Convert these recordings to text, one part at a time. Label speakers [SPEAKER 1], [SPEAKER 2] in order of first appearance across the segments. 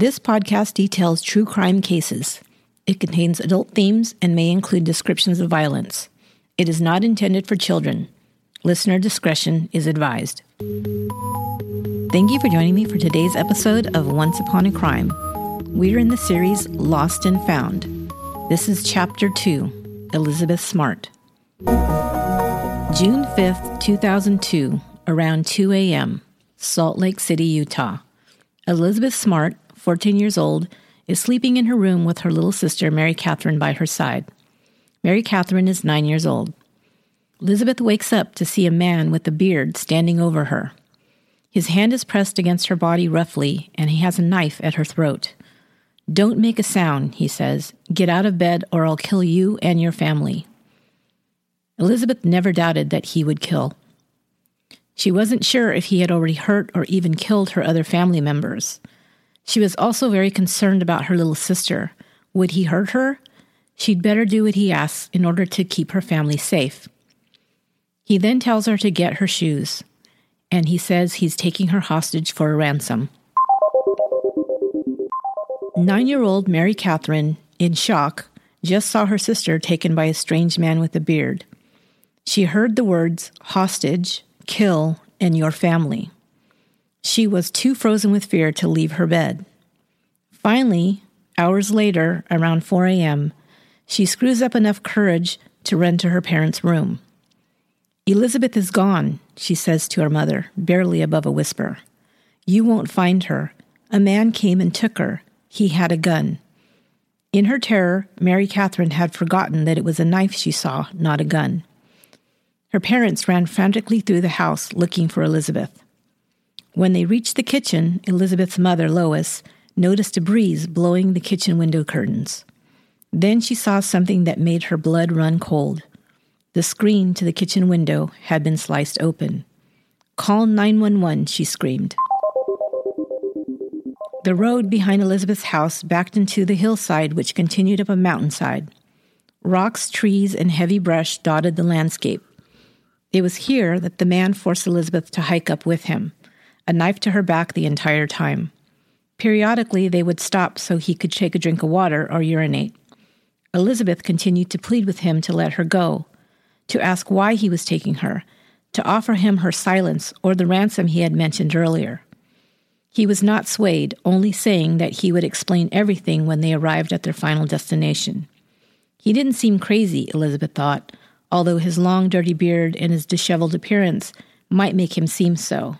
[SPEAKER 1] This podcast details true crime cases. It contains adult themes and may include descriptions of violence. It is not intended for children. Listener discretion is advised. Thank you for joining me for today's episode of Once Upon a Crime. We're in the series Lost and Found. This is Chapter 2 Elizabeth Smart. June 5th, 2002, around 2 a.m., Salt Lake City, Utah. Elizabeth Smart, 14 years old, is sleeping in her room with her little sister, Mary Catherine, by her side. Mary Catherine is nine years old. Elizabeth wakes up to see a man with a beard standing over her. His hand is pressed against her body roughly, and he has a knife at her throat. Don't make a sound, he says. Get out of bed, or I'll kill you and your family. Elizabeth never doubted that he would kill. She wasn't sure if he had already hurt or even killed her other family members. She was also very concerned about her little sister. Would he hurt her? She'd better do what he asks in order to keep her family safe. He then tells her to get her shoes, and he says he's taking her hostage for a ransom. Nine year old Mary Catherine, in shock, just saw her sister taken by a strange man with a beard. She heard the words hostage, kill, and your family. She was too frozen with fear to leave her bed. Finally, hours later, around 4 a.m., she screws up enough courage to run to her parents' room. Elizabeth is gone, she says to her mother, barely above a whisper. You won't find her. A man came and took her. He had a gun. In her terror, Mary Catherine had forgotten that it was a knife she saw, not a gun. Her parents ran frantically through the house looking for Elizabeth. When they reached the kitchen, Elizabeth's mother, Lois, noticed a breeze blowing the kitchen window curtains. Then she saw something that made her blood run cold. The screen to the kitchen window had been sliced open. Call 911, she screamed. The road behind Elizabeth's house backed into the hillside, which continued up a mountainside. Rocks, trees, and heavy brush dotted the landscape. It was here that the man forced Elizabeth to hike up with him, a knife to her back the entire time. Periodically, they would stop so he could take a drink of water or urinate. Elizabeth continued to plead with him to let her go, to ask why he was taking her, to offer him her silence or the ransom he had mentioned earlier. He was not swayed, only saying that he would explain everything when they arrived at their final destination. He didn't seem crazy, Elizabeth thought, although his long, dirty beard and his disheveled appearance might make him seem so.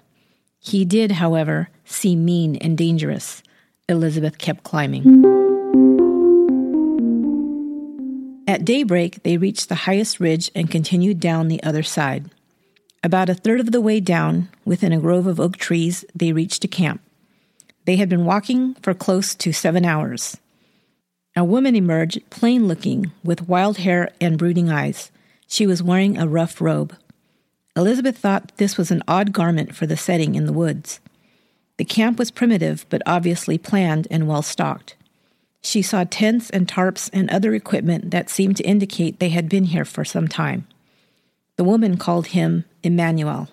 [SPEAKER 1] He did, however, seem mean and dangerous. Elizabeth kept climbing. At daybreak, they reached the highest ridge and continued down the other side. About a third of the way down, within a grove of oak trees, they reached a camp. They had been walking for close to seven hours. A woman emerged, plain looking, with wild hair and brooding eyes. She was wearing a rough robe. Elizabeth thought this was an odd garment for the setting in the woods. The camp was primitive, but obviously planned and well stocked. She saw tents and tarps and other equipment that seemed to indicate they had been here for some time. The woman called him Emmanuel.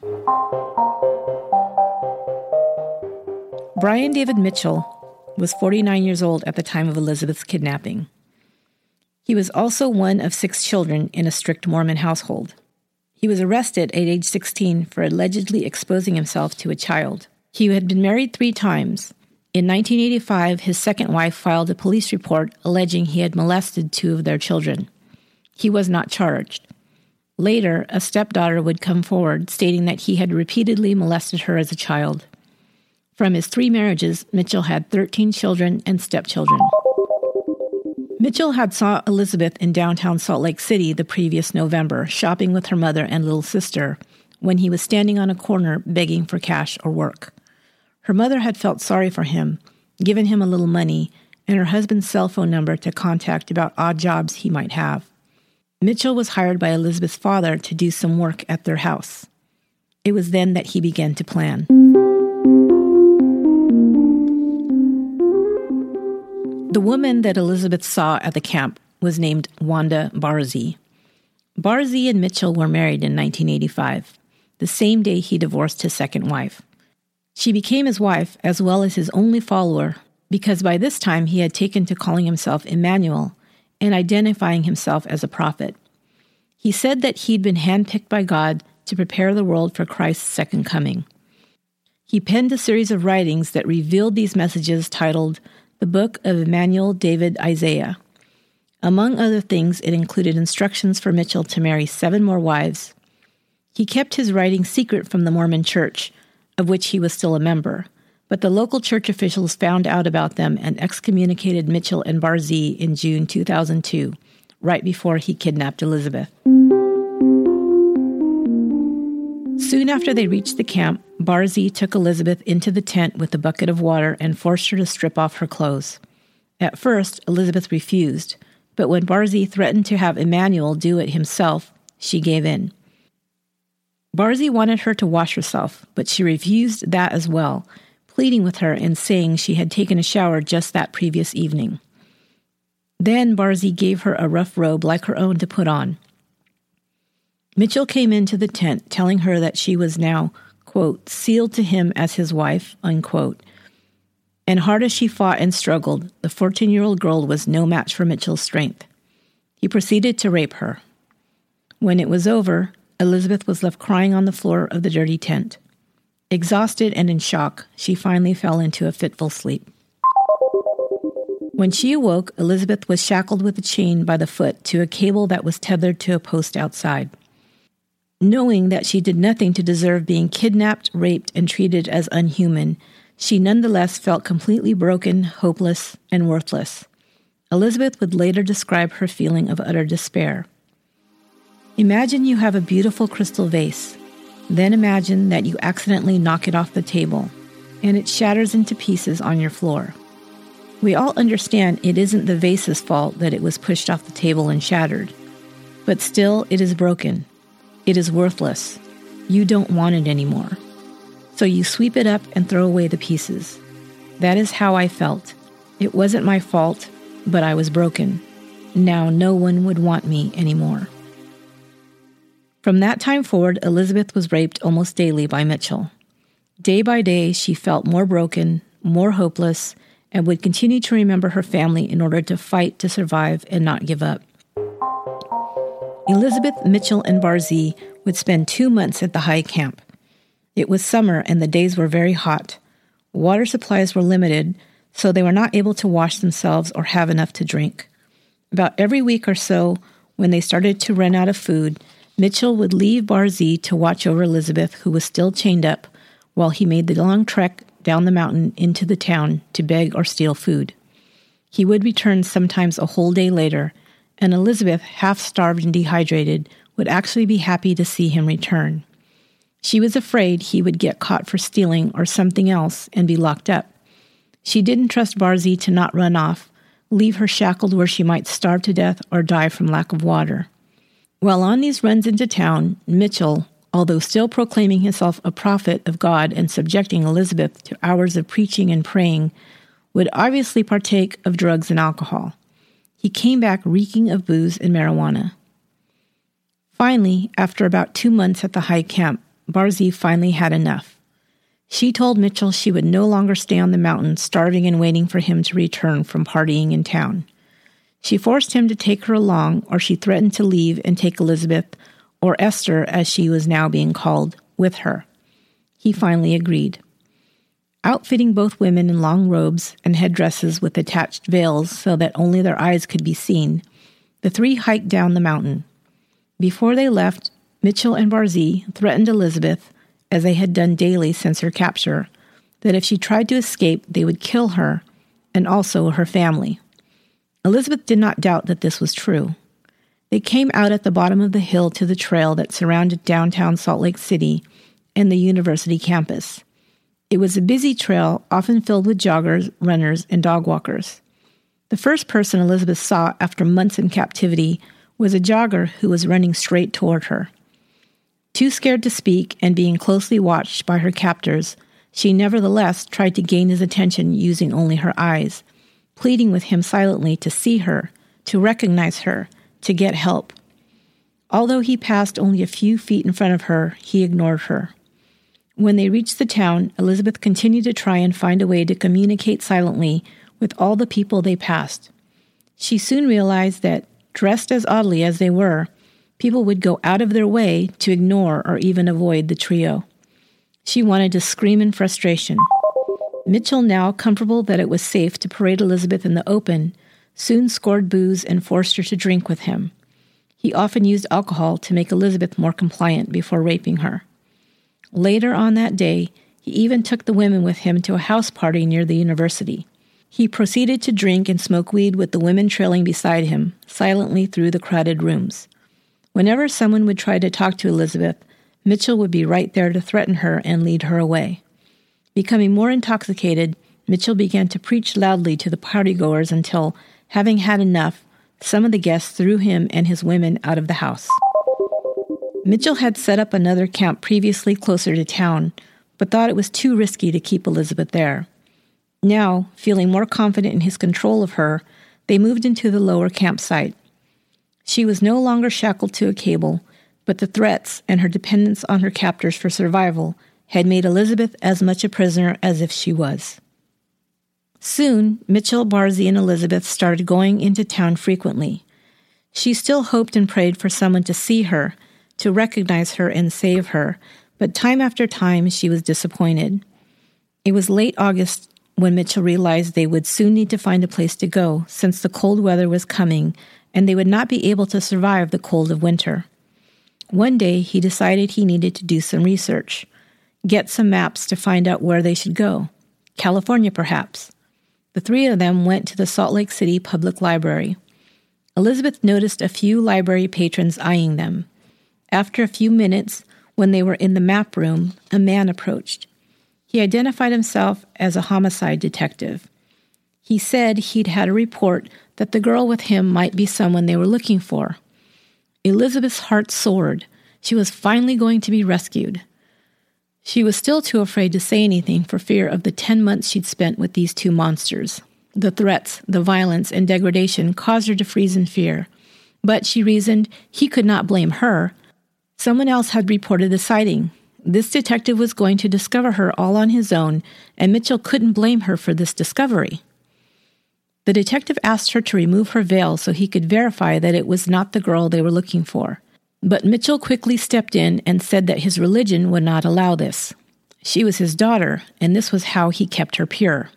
[SPEAKER 1] Brian David Mitchell was 49 years old at the time of Elizabeth's kidnapping. He was also one of six children in a strict Mormon household. He was arrested at age 16 for allegedly exposing himself to a child. He had been married three times. In 1985, his second wife filed a police report alleging he had molested two of their children. He was not charged. Later, a stepdaughter would come forward stating that he had repeatedly molested her as a child. From his three marriages, Mitchell had 13 children and stepchildren. Mitchell had saw Elizabeth in downtown Salt Lake City the previous November, shopping with her mother and little sister, when he was standing on a corner begging for cash or work. Her mother had felt sorry for him, given him a little money, and her husband's cell phone number to contact about odd jobs he might have. Mitchell was hired by Elizabeth's father to do some work at their house. It was then that he began to plan. The woman that Elizabeth saw at the camp was named Wanda Barzee. Barzee and Mitchell were married in 1985, the same day he divorced his second wife. She became his wife as well as his only follower because by this time he had taken to calling himself Emmanuel and identifying himself as a prophet. He said that he'd been handpicked by God to prepare the world for Christ's second coming. He penned a series of writings that revealed these messages titled The Book of Emmanuel David Isaiah. Among other things, it included instructions for Mitchell to marry seven more wives. He kept his writing secret from the Mormon Church, of which he was still a member, but the local church officials found out about them and excommunicated Mitchell and Barzee in June 2002, right before he kidnapped Elizabeth. Soon after they reached the camp, Barzee took Elizabeth into the tent with a bucket of water and forced her to strip off her clothes. At first, Elizabeth refused, but when Barzee threatened to have Emmanuel do it himself, she gave in. Barzee wanted her to wash herself, but she refused that as well, pleading with her and saying she had taken a shower just that previous evening. Then Barzee gave her a rough robe like her own to put on. Mitchell came into the tent telling her that she was now, quote, sealed to him as his wife, unquote. And hard as she fought and struggled, the 14 year old girl was no match for Mitchell's strength. He proceeded to rape her. When it was over, Elizabeth was left crying on the floor of the dirty tent. Exhausted and in shock, she finally fell into a fitful sleep. When she awoke, Elizabeth was shackled with a chain by the foot to a cable that was tethered to a post outside. Knowing that she did nothing to deserve being kidnapped, raped, and treated as unhuman, she nonetheless felt completely broken, hopeless, and worthless. Elizabeth would later describe her feeling of utter despair. Imagine you have a beautiful crystal vase. Then imagine that you accidentally knock it off the table and it shatters into pieces on your floor. We all understand it isn't the vase's fault that it was pushed off the table and shattered, but still it is broken it is worthless. You don't want it anymore. So you sweep it up and throw away the pieces. That is how I felt. It wasn't my fault, but I was broken. Now no one would want me anymore. From that time forward, Elizabeth was raped almost daily by Mitchell. Day by day, she felt more broken, more hopeless, and would continue to remember her family in order to fight to survive and not give up. Elizabeth, Mitchell, and Barzee would spend two months at the high camp. It was summer and the days were very hot. Water supplies were limited, so they were not able to wash themselves or have enough to drink. About every week or so, when they started to run out of food, Mitchell would leave Barzee to watch over Elizabeth, who was still chained up, while he made the long trek down the mountain into the town to beg or steal food. He would return sometimes a whole day later and Elizabeth, half starved and dehydrated, would actually be happy to see him return. She was afraid he would get caught for stealing or something else and be locked up. She didn't trust Barzee to not run off, leave her shackled where she might starve to death or die from lack of water. While on these runs into town, Mitchell, although still proclaiming himself a prophet of God and subjecting Elizabeth to hours of preaching and praying, would obviously partake of drugs and alcohol. He came back reeking of booze and marijuana. Finally, after about two months at the high camp, Barzee finally had enough. She told Mitchell she would no longer stay on the mountain starving and waiting for him to return from partying in town. She forced him to take her along, or she threatened to leave and take Elizabeth, or Esther as she was now being called, with her. He finally agreed outfitting both women in long robes and headdresses with attached veils so that only their eyes could be seen, the three hiked down the mountain. Before they left, Mitchell and Barzee threatened Elizabeth, as they had done daily since her capture, that if she tried to escape, they would kill her and also her family. Elizabeth did not doubt that this was true. They came out at the bottom of the hill to the trail that surrounded downtown Salt Lake City and the university campus. It was a busy trail, often filled with joggers, runners, and dog walkers. The first person Elizabeth saw after months in captivity was a jogger who was running straight toward her. Too scared to speak and being closely watched by her captors, she nevertheless tried to gain his attention using only her eyes, pleading with him silently to see her, to recognize her, to get help. Although he passed only a few feet in front of her, he ignored her. When they reached the town, Elizabeth continued to try and find a way to communicate silently with all the people they passed. She soon realized that, dressed as oddly as they were, people would go out of their way to ignore or even avoid the trio. She wanted to scream in frustration. Mitchell, now comfortable that it was safe to parade Elizabeth in the open, soon scored booze and forced her to drink with him. He often used alcohol to make Elizabeth more compliant before raping her. Later on that day, he even took the women with him to a house party near the university. He proceeded to drink and smoke weed with the women trailing beside him, silently through the crowded rooms. Whenever someone would try to talk to Elizabeth, Mitchell would be right there to threaten her and lead her away. Becoming more intoxicated, Mitchell began to preach loudly to the partygoers until, having had enough, some of the guests threw him and his women out of the house. Mitchell had set up another camp previously closer to town, but thought it was too risky to keep Elizabeth there. Now, feeling more confident in his control of her, they moved into the lower campsite. She was no longer shackled to a cable, but the threats and her dependence on her captors for survival had made Elizabeth as much a prisoner as if she was. Soon, Mitchell, Barzee, and Elizabeth started going into town frequently. She still hoped and prayed for someone to see her, to recognize her and save her, but time after time she was disappointed. It was late August when Mitchell realized they would soon need to find a place to go since the cold weather was coming and they would not be able to survive the cold of winter. One day he decided he needed to do some research, get some maps to find out where they should go. California, perhaps. The three of them went to the Salt Lake City Public Library. Elizabeth noticed a few library patrons eyeing them. After a few minutes, when they were in the map room, a man approached. He identified himself as a homicide detective. He said he'd had a report that the girl with him might be someone they were looking for. Elizabeth's heart soared. She was finally going to be rescued. She was still too afraid to say anything for fear of the 10 months she'd spent with these two monsters. The threats, the violence, and degradation caused her to freeze in fear. But she reasoned he could not blame her. Someone else had reported the sighting. This detective was going to discover her all on his own, and Mitchell couldn't blame her for this discovery. The detective asked her to remove her veil so he could verify that it was not the girl they were looking for. But Mitchell quickly stepped in and said that his religion would not allow this. She was his daughter, and this was how he kept her pure.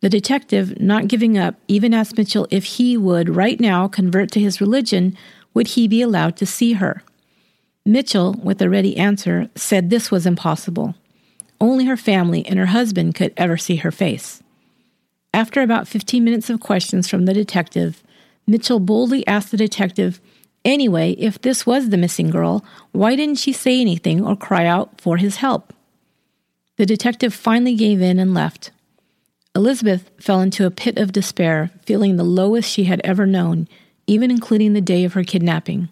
[SPEAKER 1] The detective, not giving up, even asked Mitchell if he would right now convert to his religion, would he be allowed to see her? Mitchell, with a ready answer, said this was impossible. Only her family and her husband could ever see her face. After about 15 minutes of questions from the detective, Mitchell boldly asked the detective, Anyway, if this was the missing girl, why didn't she say anything or cry out for his help? The detective finally gave in and left. Elizabeth fell into a pit of despair, feeling the lowest she had ever known, even including the day of her kidnapping.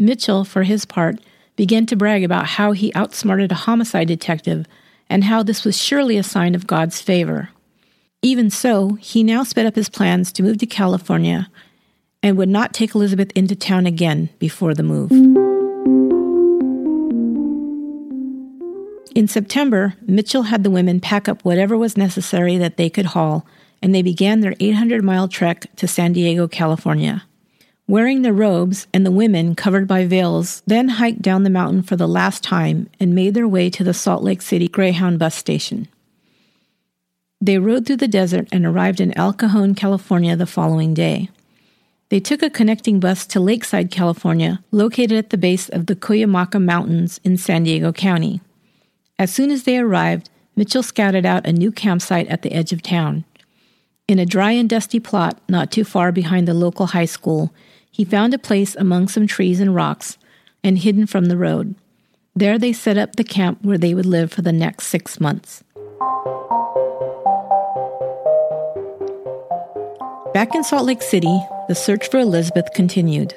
[SPEAKER 1] Mitchell, for his part, began to brag about how he outsmarted a homicide detective and how this was surely a sign of God's favor. Even so, he now sped up his plans to move to California and would not take Elizabeth into town again before the move. In September, Mitchell had the women pack up whatever was necessary that they could haul, and they began their 800 mile trek to San Diego, California. Wearing their robes, and the women, covered by veils, then hiked down the mountain for the last time and made their way to the Salt Lake City Greyhound bus station. They rode through the desert and arrived in El Cajon, California the following day. They took a connecting bus to Lakeside, California, located at the base of the Cuyamaca Mountains in San Diego County. As soon as they arrived, Mitchell scouted out a new campsite at the edge of town. In a dry and dusty plot not too far behind the local high school, he found a place among some trees and rocks and hidden from the road. There they set up the camp where they would live for the next six months. Back in Salt Lake City, the search for Elizabeth continued.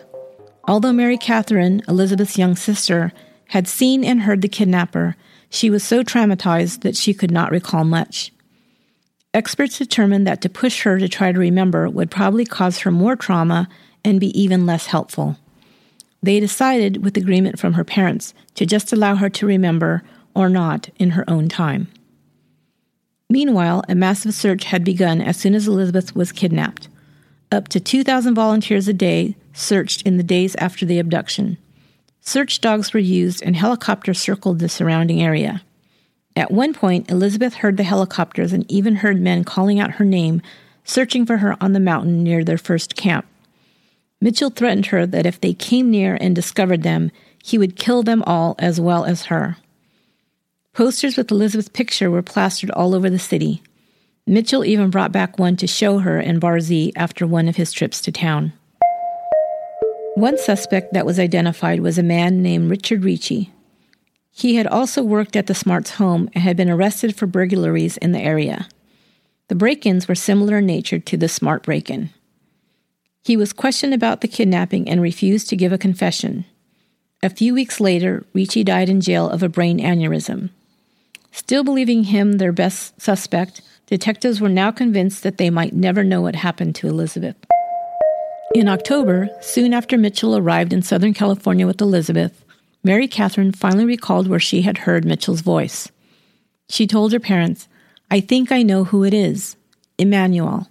[SPEAKER 1] Although Mary Catherine, Elizabeth's young sister, had seen and heard the kidnapper, she was so traumatized that she could not recall much. Experts determined that to push her to try to remember would probably cause her more trauma and be even less helpful. They decided, with agreement from her parents, to just allow her to remember or not in her own time. Meanwhile, a massive search had begun as soon as Elizabeth was kidnapped. Up to 2,000 volunteers a day searched in the days after the abduction. Search dogs were used and helicopters circled the surrounding area. At one point, Elizabeth heard the helicopters and even heard men calling out her name, searching for her on the mountain near their first camp. Mitchell threatened her that if they came near and discovered them, he would kill them all as well as her. Posters with Elizabeth's picture were plastered all over the city. Mitchell even brought back one to show her in Barzee after one of his trips to town. One suspect that was identified was a man named Richard Ricci. He had also worked at the Smarts' home and had been arrested for burglaries in the area. The break ins were similar in nature to the Smart break in. He was questioned about the kidnapping and refused to give a confession. A few weeks later, Ricci died in jail of a brain aneurysm. Still believing him their best suspect, detectives were now convinced that they might never know what happened to Elizabeth. In October, soon after Mitchell arrived in Southern California with Elizabeth, Mary Catherine finally recalled where she had heard Mitchell's voice. She told her parents, I think I know who it is Emmanuel.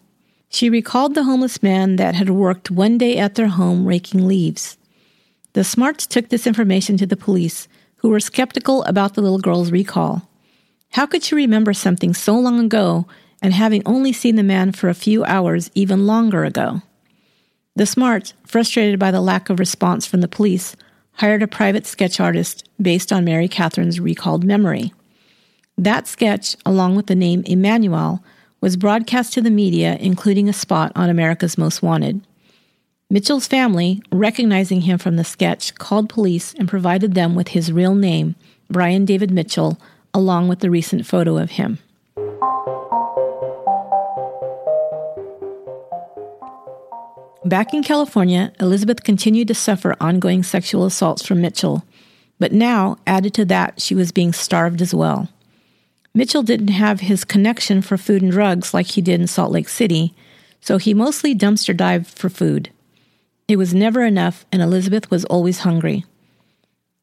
[SPEAKER 1] She recalled the homeless man that had worked one day at their home raking leaves. The Smarts took this information to the police, who were skeptical about the little girl's recall. How could she remember something so long ago and having only seen the man for a few hours even longer ago? The Smarts, frustrated by the lack of response from the police, hired a private sketch artist based on Mary Catherine's recalled memory. That sketch, along with the name Emmanuel, was broadcast to the media, including a spot on America's Most Wanted. Mitchell's family, recognizing him from the sketch, called police and provided them with his real name, Brian David Mitchell, along with the recent photo of him. Back in California, Elizabeth continued to suffer ongoing sexual assaults from Mitchell, but now, added to that, she was being starved as well. Mitchell didn't have his connection for food and drugs like he did in Salt Lake City, so he mostly dumpster dived for food. It was never enough, and Elizabeth was always hungry.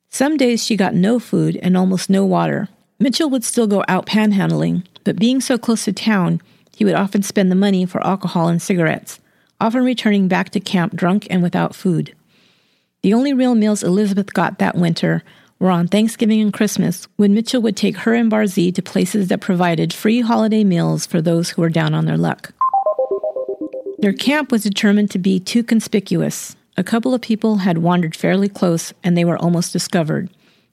[SPEAKER 1] Some days she got no food and almost no water. Mitchell would still go out panhandling, but being so close to town, he would often spend the money for alcohol and cigarettes often returning back to camp drunk and without food. The only real meals Elizabeth got that winter were on Thanksgiving and Christmas, when Mitchell would take her and Barzee to places that provided free holiday meals for those who were down on their luck. Their camp was determined to be too conspicuous. A couple of people had wandered fairly close and they were almost discovered.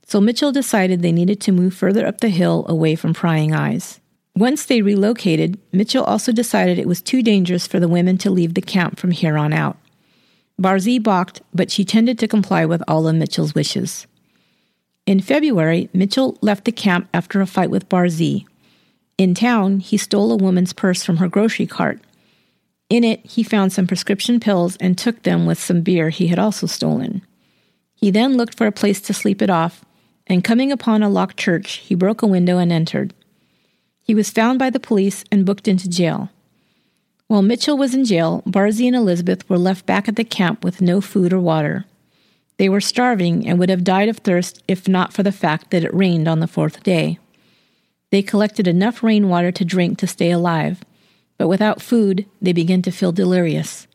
[SPEAKER 1] So Mitchell decided they needed to move further up the hill away from prying eyes. Once they relocated, Mitchell also decided it was too dangerous for the women to leave the camp from here on out. Barzee balked, but she tended to comply with all of Mitchell's wishes. In February, Mitchell left the camp after a fight with Barzee. In town, he stole a woman's purse from her grocery cart. In it, he found some prescription pills and took them with some beer he had also stolen. He then looked for a place to sleep it off, and coming upon a locked church, he broke a window and entered. He was found by the police and booked into jail. While Mitchell was in jail, Barzee and Elizabeth were left back at the camp with no food or water. They were starving and would have died of thirst if not for the fact that it rained on the fourth day. They collected enough rainwater to drink to stay alive, but without food, they began to feel delirious.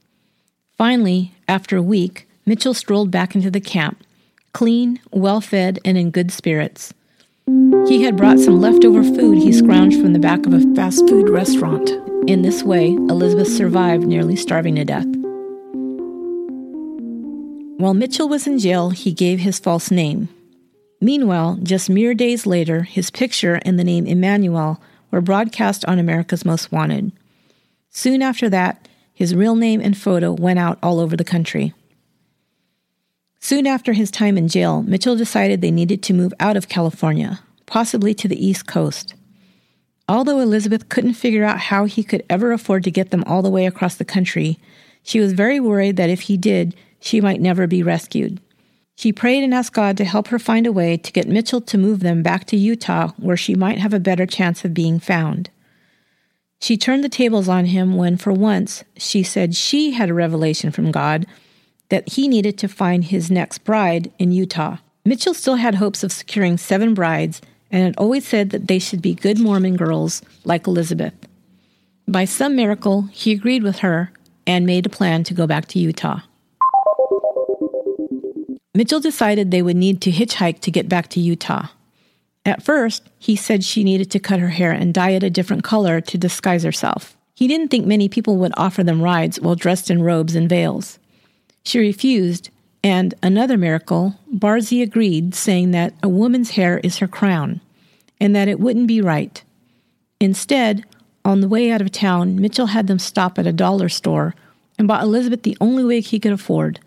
[SPEAKER 1] Finally, after a week, Mitchell strolled back into the camp, clean, well fed, and in good spirits. He had brought some leftover food he scrounged from the back of a fast food restaurant. In this way, Elizabeth survived nearly starving to death. While Mitchell was in jail, he gave his false name. Meanwhile, just mere days later, his picture and the name Emmanuel were broadcast on America's Most Wanted. Soon after that, his real name and photo went out all over the country. Soon after his time in jail, Mitchell decided they needed to move out of California, possibly to the East Coast. Although Elizabeth couldn't figure out how he could ever afford to get them all the way across the country, she was very worried that if he did, she might never be rescued. She prayed and asked God to help her find a way to get Mitchell to move them back to Utah where she might have a better chance of being found. She turned the tables on him when, for once, she said she had a revelation from God that he needed to find his next bride in Utah. Mitchell still had hopes of securing seven brides, and had always said that they should be good Mormon girls like Elizabeth. By some miracle, he agreed with her and made a plan to go back to Utah. Mitchell decided they would need to hitchhike to get back to Utah. At first, he said she needed to cut her hair and dye it a different color to disguise herself. He didn't think many people would offer them rides while dressed in robes and veils. She refused, and another miracle, Barzee agreed, saying that a woman's hair is her crown and that it wouldn't be right. Instead, on the way out of town, Mitchell had them stop at a dollar store and bought Elizabeth the only wig he could afford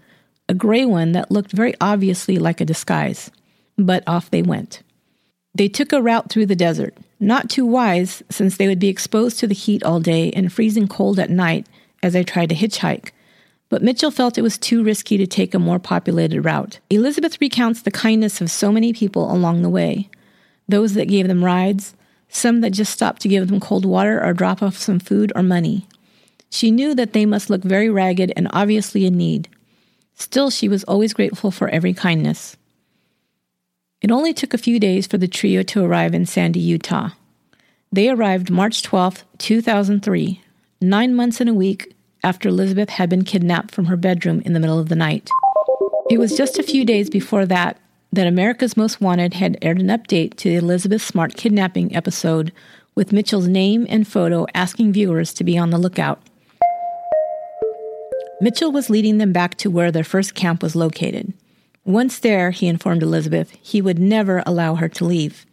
[SPEAKER 1] a gray one that looked very obviously like a disguise. But off they went. They took a route through the desert, not too wise since they would be exposed to the heat all day and freezing cold at night as they tried to hitchhike but Mitchell felt it was too risky to take a more populated route. Elizabeth recounts the kindness of so many people along the way those that gave them rides, some that just stopped to give them cold water or drop off some food or money. She knew that they must look very ragged and obviously in need. Still, she was always grateful for every kindness. It only took a few days for the trio to arrive in Sandy, Utah. They arrived March 12, 2003, nine months and a week after Elizabeth had been kidnapped from her bedroom in the middle of the night. It was just a few days before that that America's Most Wanted had aired an update to the Elizabeth Smart kidnapping episode with Mitchell's name and photo asking viewers to be on the lookout. Mitchell was leading them back to where their first camp was located. Once there, he informed Elizabeth, he would never allow her to leave.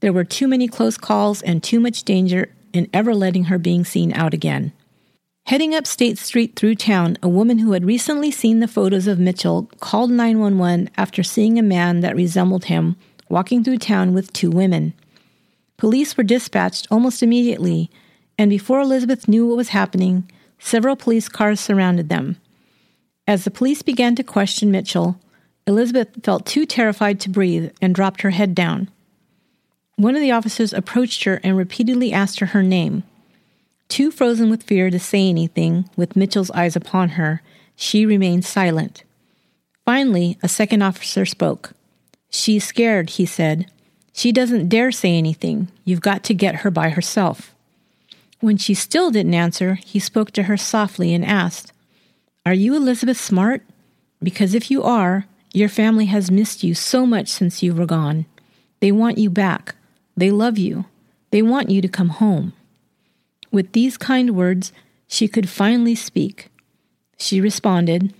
[SPEAKER 1] There were too many close calls and too much danger in ever letting her being seen out again. Heading up State Street through town, a woman who had recently seen the photos of Mitchell called 911 after seeing a man that resembled him walking through town with two women. Police were dispatched almost immediately, and before Elizabeth knew what was happening, several police cars surrounded them. As the police began to question Mitchell, Elizabeth felt too terrified to breathe and dropped her head down. One of the officers approached her and repeatedly asked her her name. Too frozen with fear to say anything, with Mitchell's eyes upon her, she remained silent. Finally, a second officer spoke. She's scared, he said. She doesn't dare say anything. You've got to get her by herself. When she still didn't answer, he spoke to her softly and asked, Are you Elizabeth Smart? Because if you are, your family has missed you so much since you were gone. They want you back. They love you. They want you to come home. With these kind words, she could finally speak. She responded,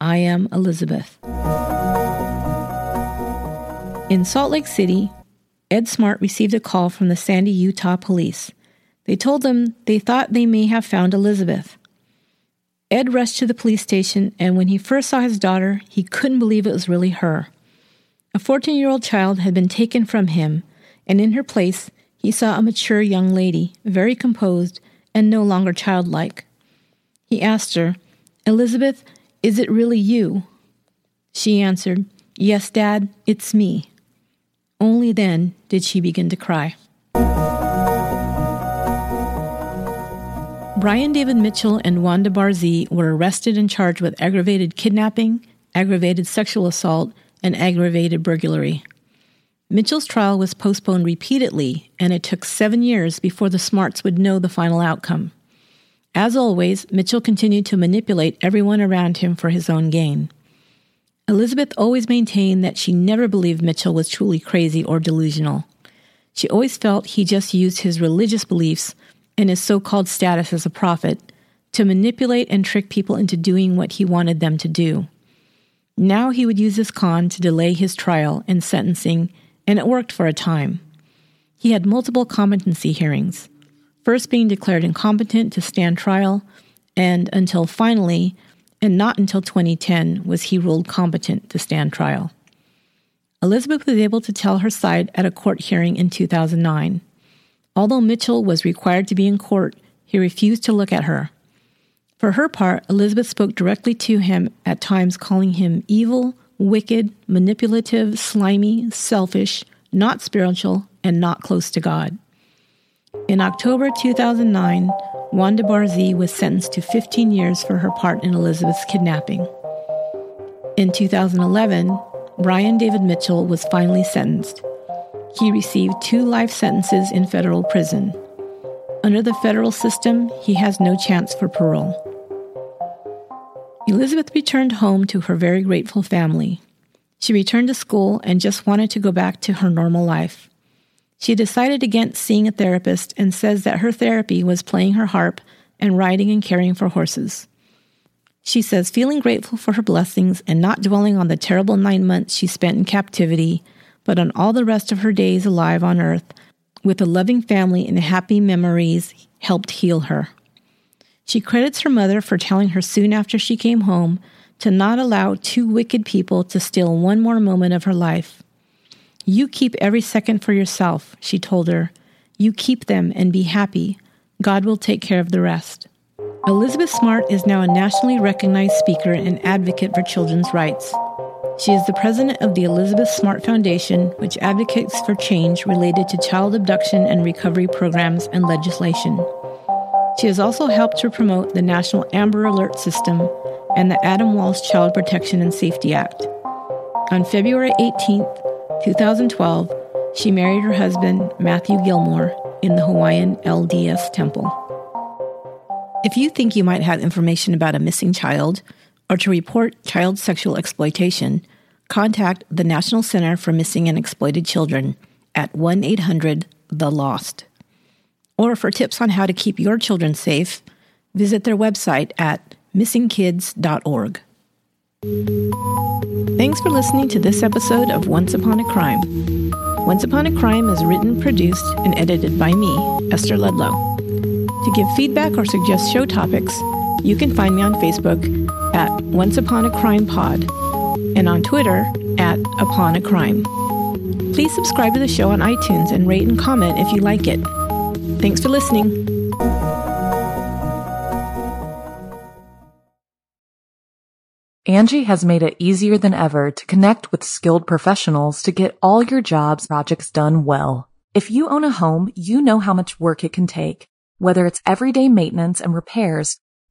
[SPEAKER 1] I am Elizabeth. In Salt Lake City, Ed Smart received a call from the Sandy, Utah police. They told them they thought they may have found Elizabeth. Ed rushed to the police station, and when he first saw his daughter, he couldn't believe it was really her. A 14 year old child had been taken from him, and in her place, he saw a mature young lady, very composed and no longer childlike. He asked her, Elizabeth, is it really you? She answered, Yes, Dad, it's me. Only then did she begin to cry. Brian David Mitchell and Wanda Barzee were arrested and charged with aggravated kidnapping, aggravated sexual assault, and aggravated burglary. Mitchell's trial was postponed repeatedly, and it took seven years before the Smarts would know the final outcome. As always, Mitchell continued to manipulate everyone around him for his own gain. Elizabeth always maintained that she never believed Mitchell was truly crazy or delusional. She always felt he just used his religious beliefs and his so called status as a prophet to manipulate and trick people into doing what he wanted them to do. Now he would use this con to delay his trial and sentencing and it worked for a time. He had multiple competency hearings, first being declared incompetent to stand trial, and until finally, and not until 2010, was he ruled competent to stand trial. Elizabeth was able to tell her side at a court hearing in 2009. Although Mitchell was required to be in court, he refused to look at her. For her part, Elizabeth spoke directly to him, at times calling him evil, wicked, manipulative, slimy, selfish, not spiritual, and not close to God. In October 2009, Wanda Barzee was sentenced to 15 years for her part in Elizabeth's kidnapping. In 2011, Brian David Mitchell was finally sentenced. He received two life sentences in federal prison. Under the federal system, he has no chance for parole. Elizabeth returned home to her very grateful family. She returned to school and just wanted to go back to her normal life. She decided against seeing a therapist and says that her therapy was playing her harp and riding and caring for horses. She says feeling grateful for her blessings and not dwelling on the terrible nine months she spent in captivity, but on all the rest of her days alive on earth with a loving family and happy memories helped heal her. She credits her mother for telling her soon after she came home to not allow two wicked people to steal one more moment of her life. You keep every second for yourself, she told her. You keep them and be happy. God will take care of the rest. Elizabeth Smart is now a nationally recognized speaker and advocate for children's rights. She is the president of the Elizabeth Smart Foundation, which advocates for change related to child abduction and recovery programs and legislation. She has also helped to promote the National Amber Alert System and the Adam Walsh Child Protection and Safety Act. On February 18, 2012, she married her husband, Matthew Gilmour, in the Hawaiian LDS Temple. If you think you might have information about a missing child or to report child sexual exploitation, contact the National Center for Missing and Exploited Children at 1 800 The Lost. Or for tips on how to keep your children safe, visit their website at missingkids.org. Thanks for listening to this episode of Once Upon a Crime. Once Upon a Crime is written, produced, and edited by me, Esther Ludlow. To give feedback or suggest show topics, you can find me on Facebook at Once Upon a Crime Pod and on Twitter at Upon a Crime. Please subscribe to the show on iTunes and rate and comment if you like it. Thanks for listening.
[SPEAKER 2] Angi has made it easier than ever to connect with skilled professionals to get all your jobs projects done well. If you own a home, you know how much work it can take whether it's everyday maintenance and repairs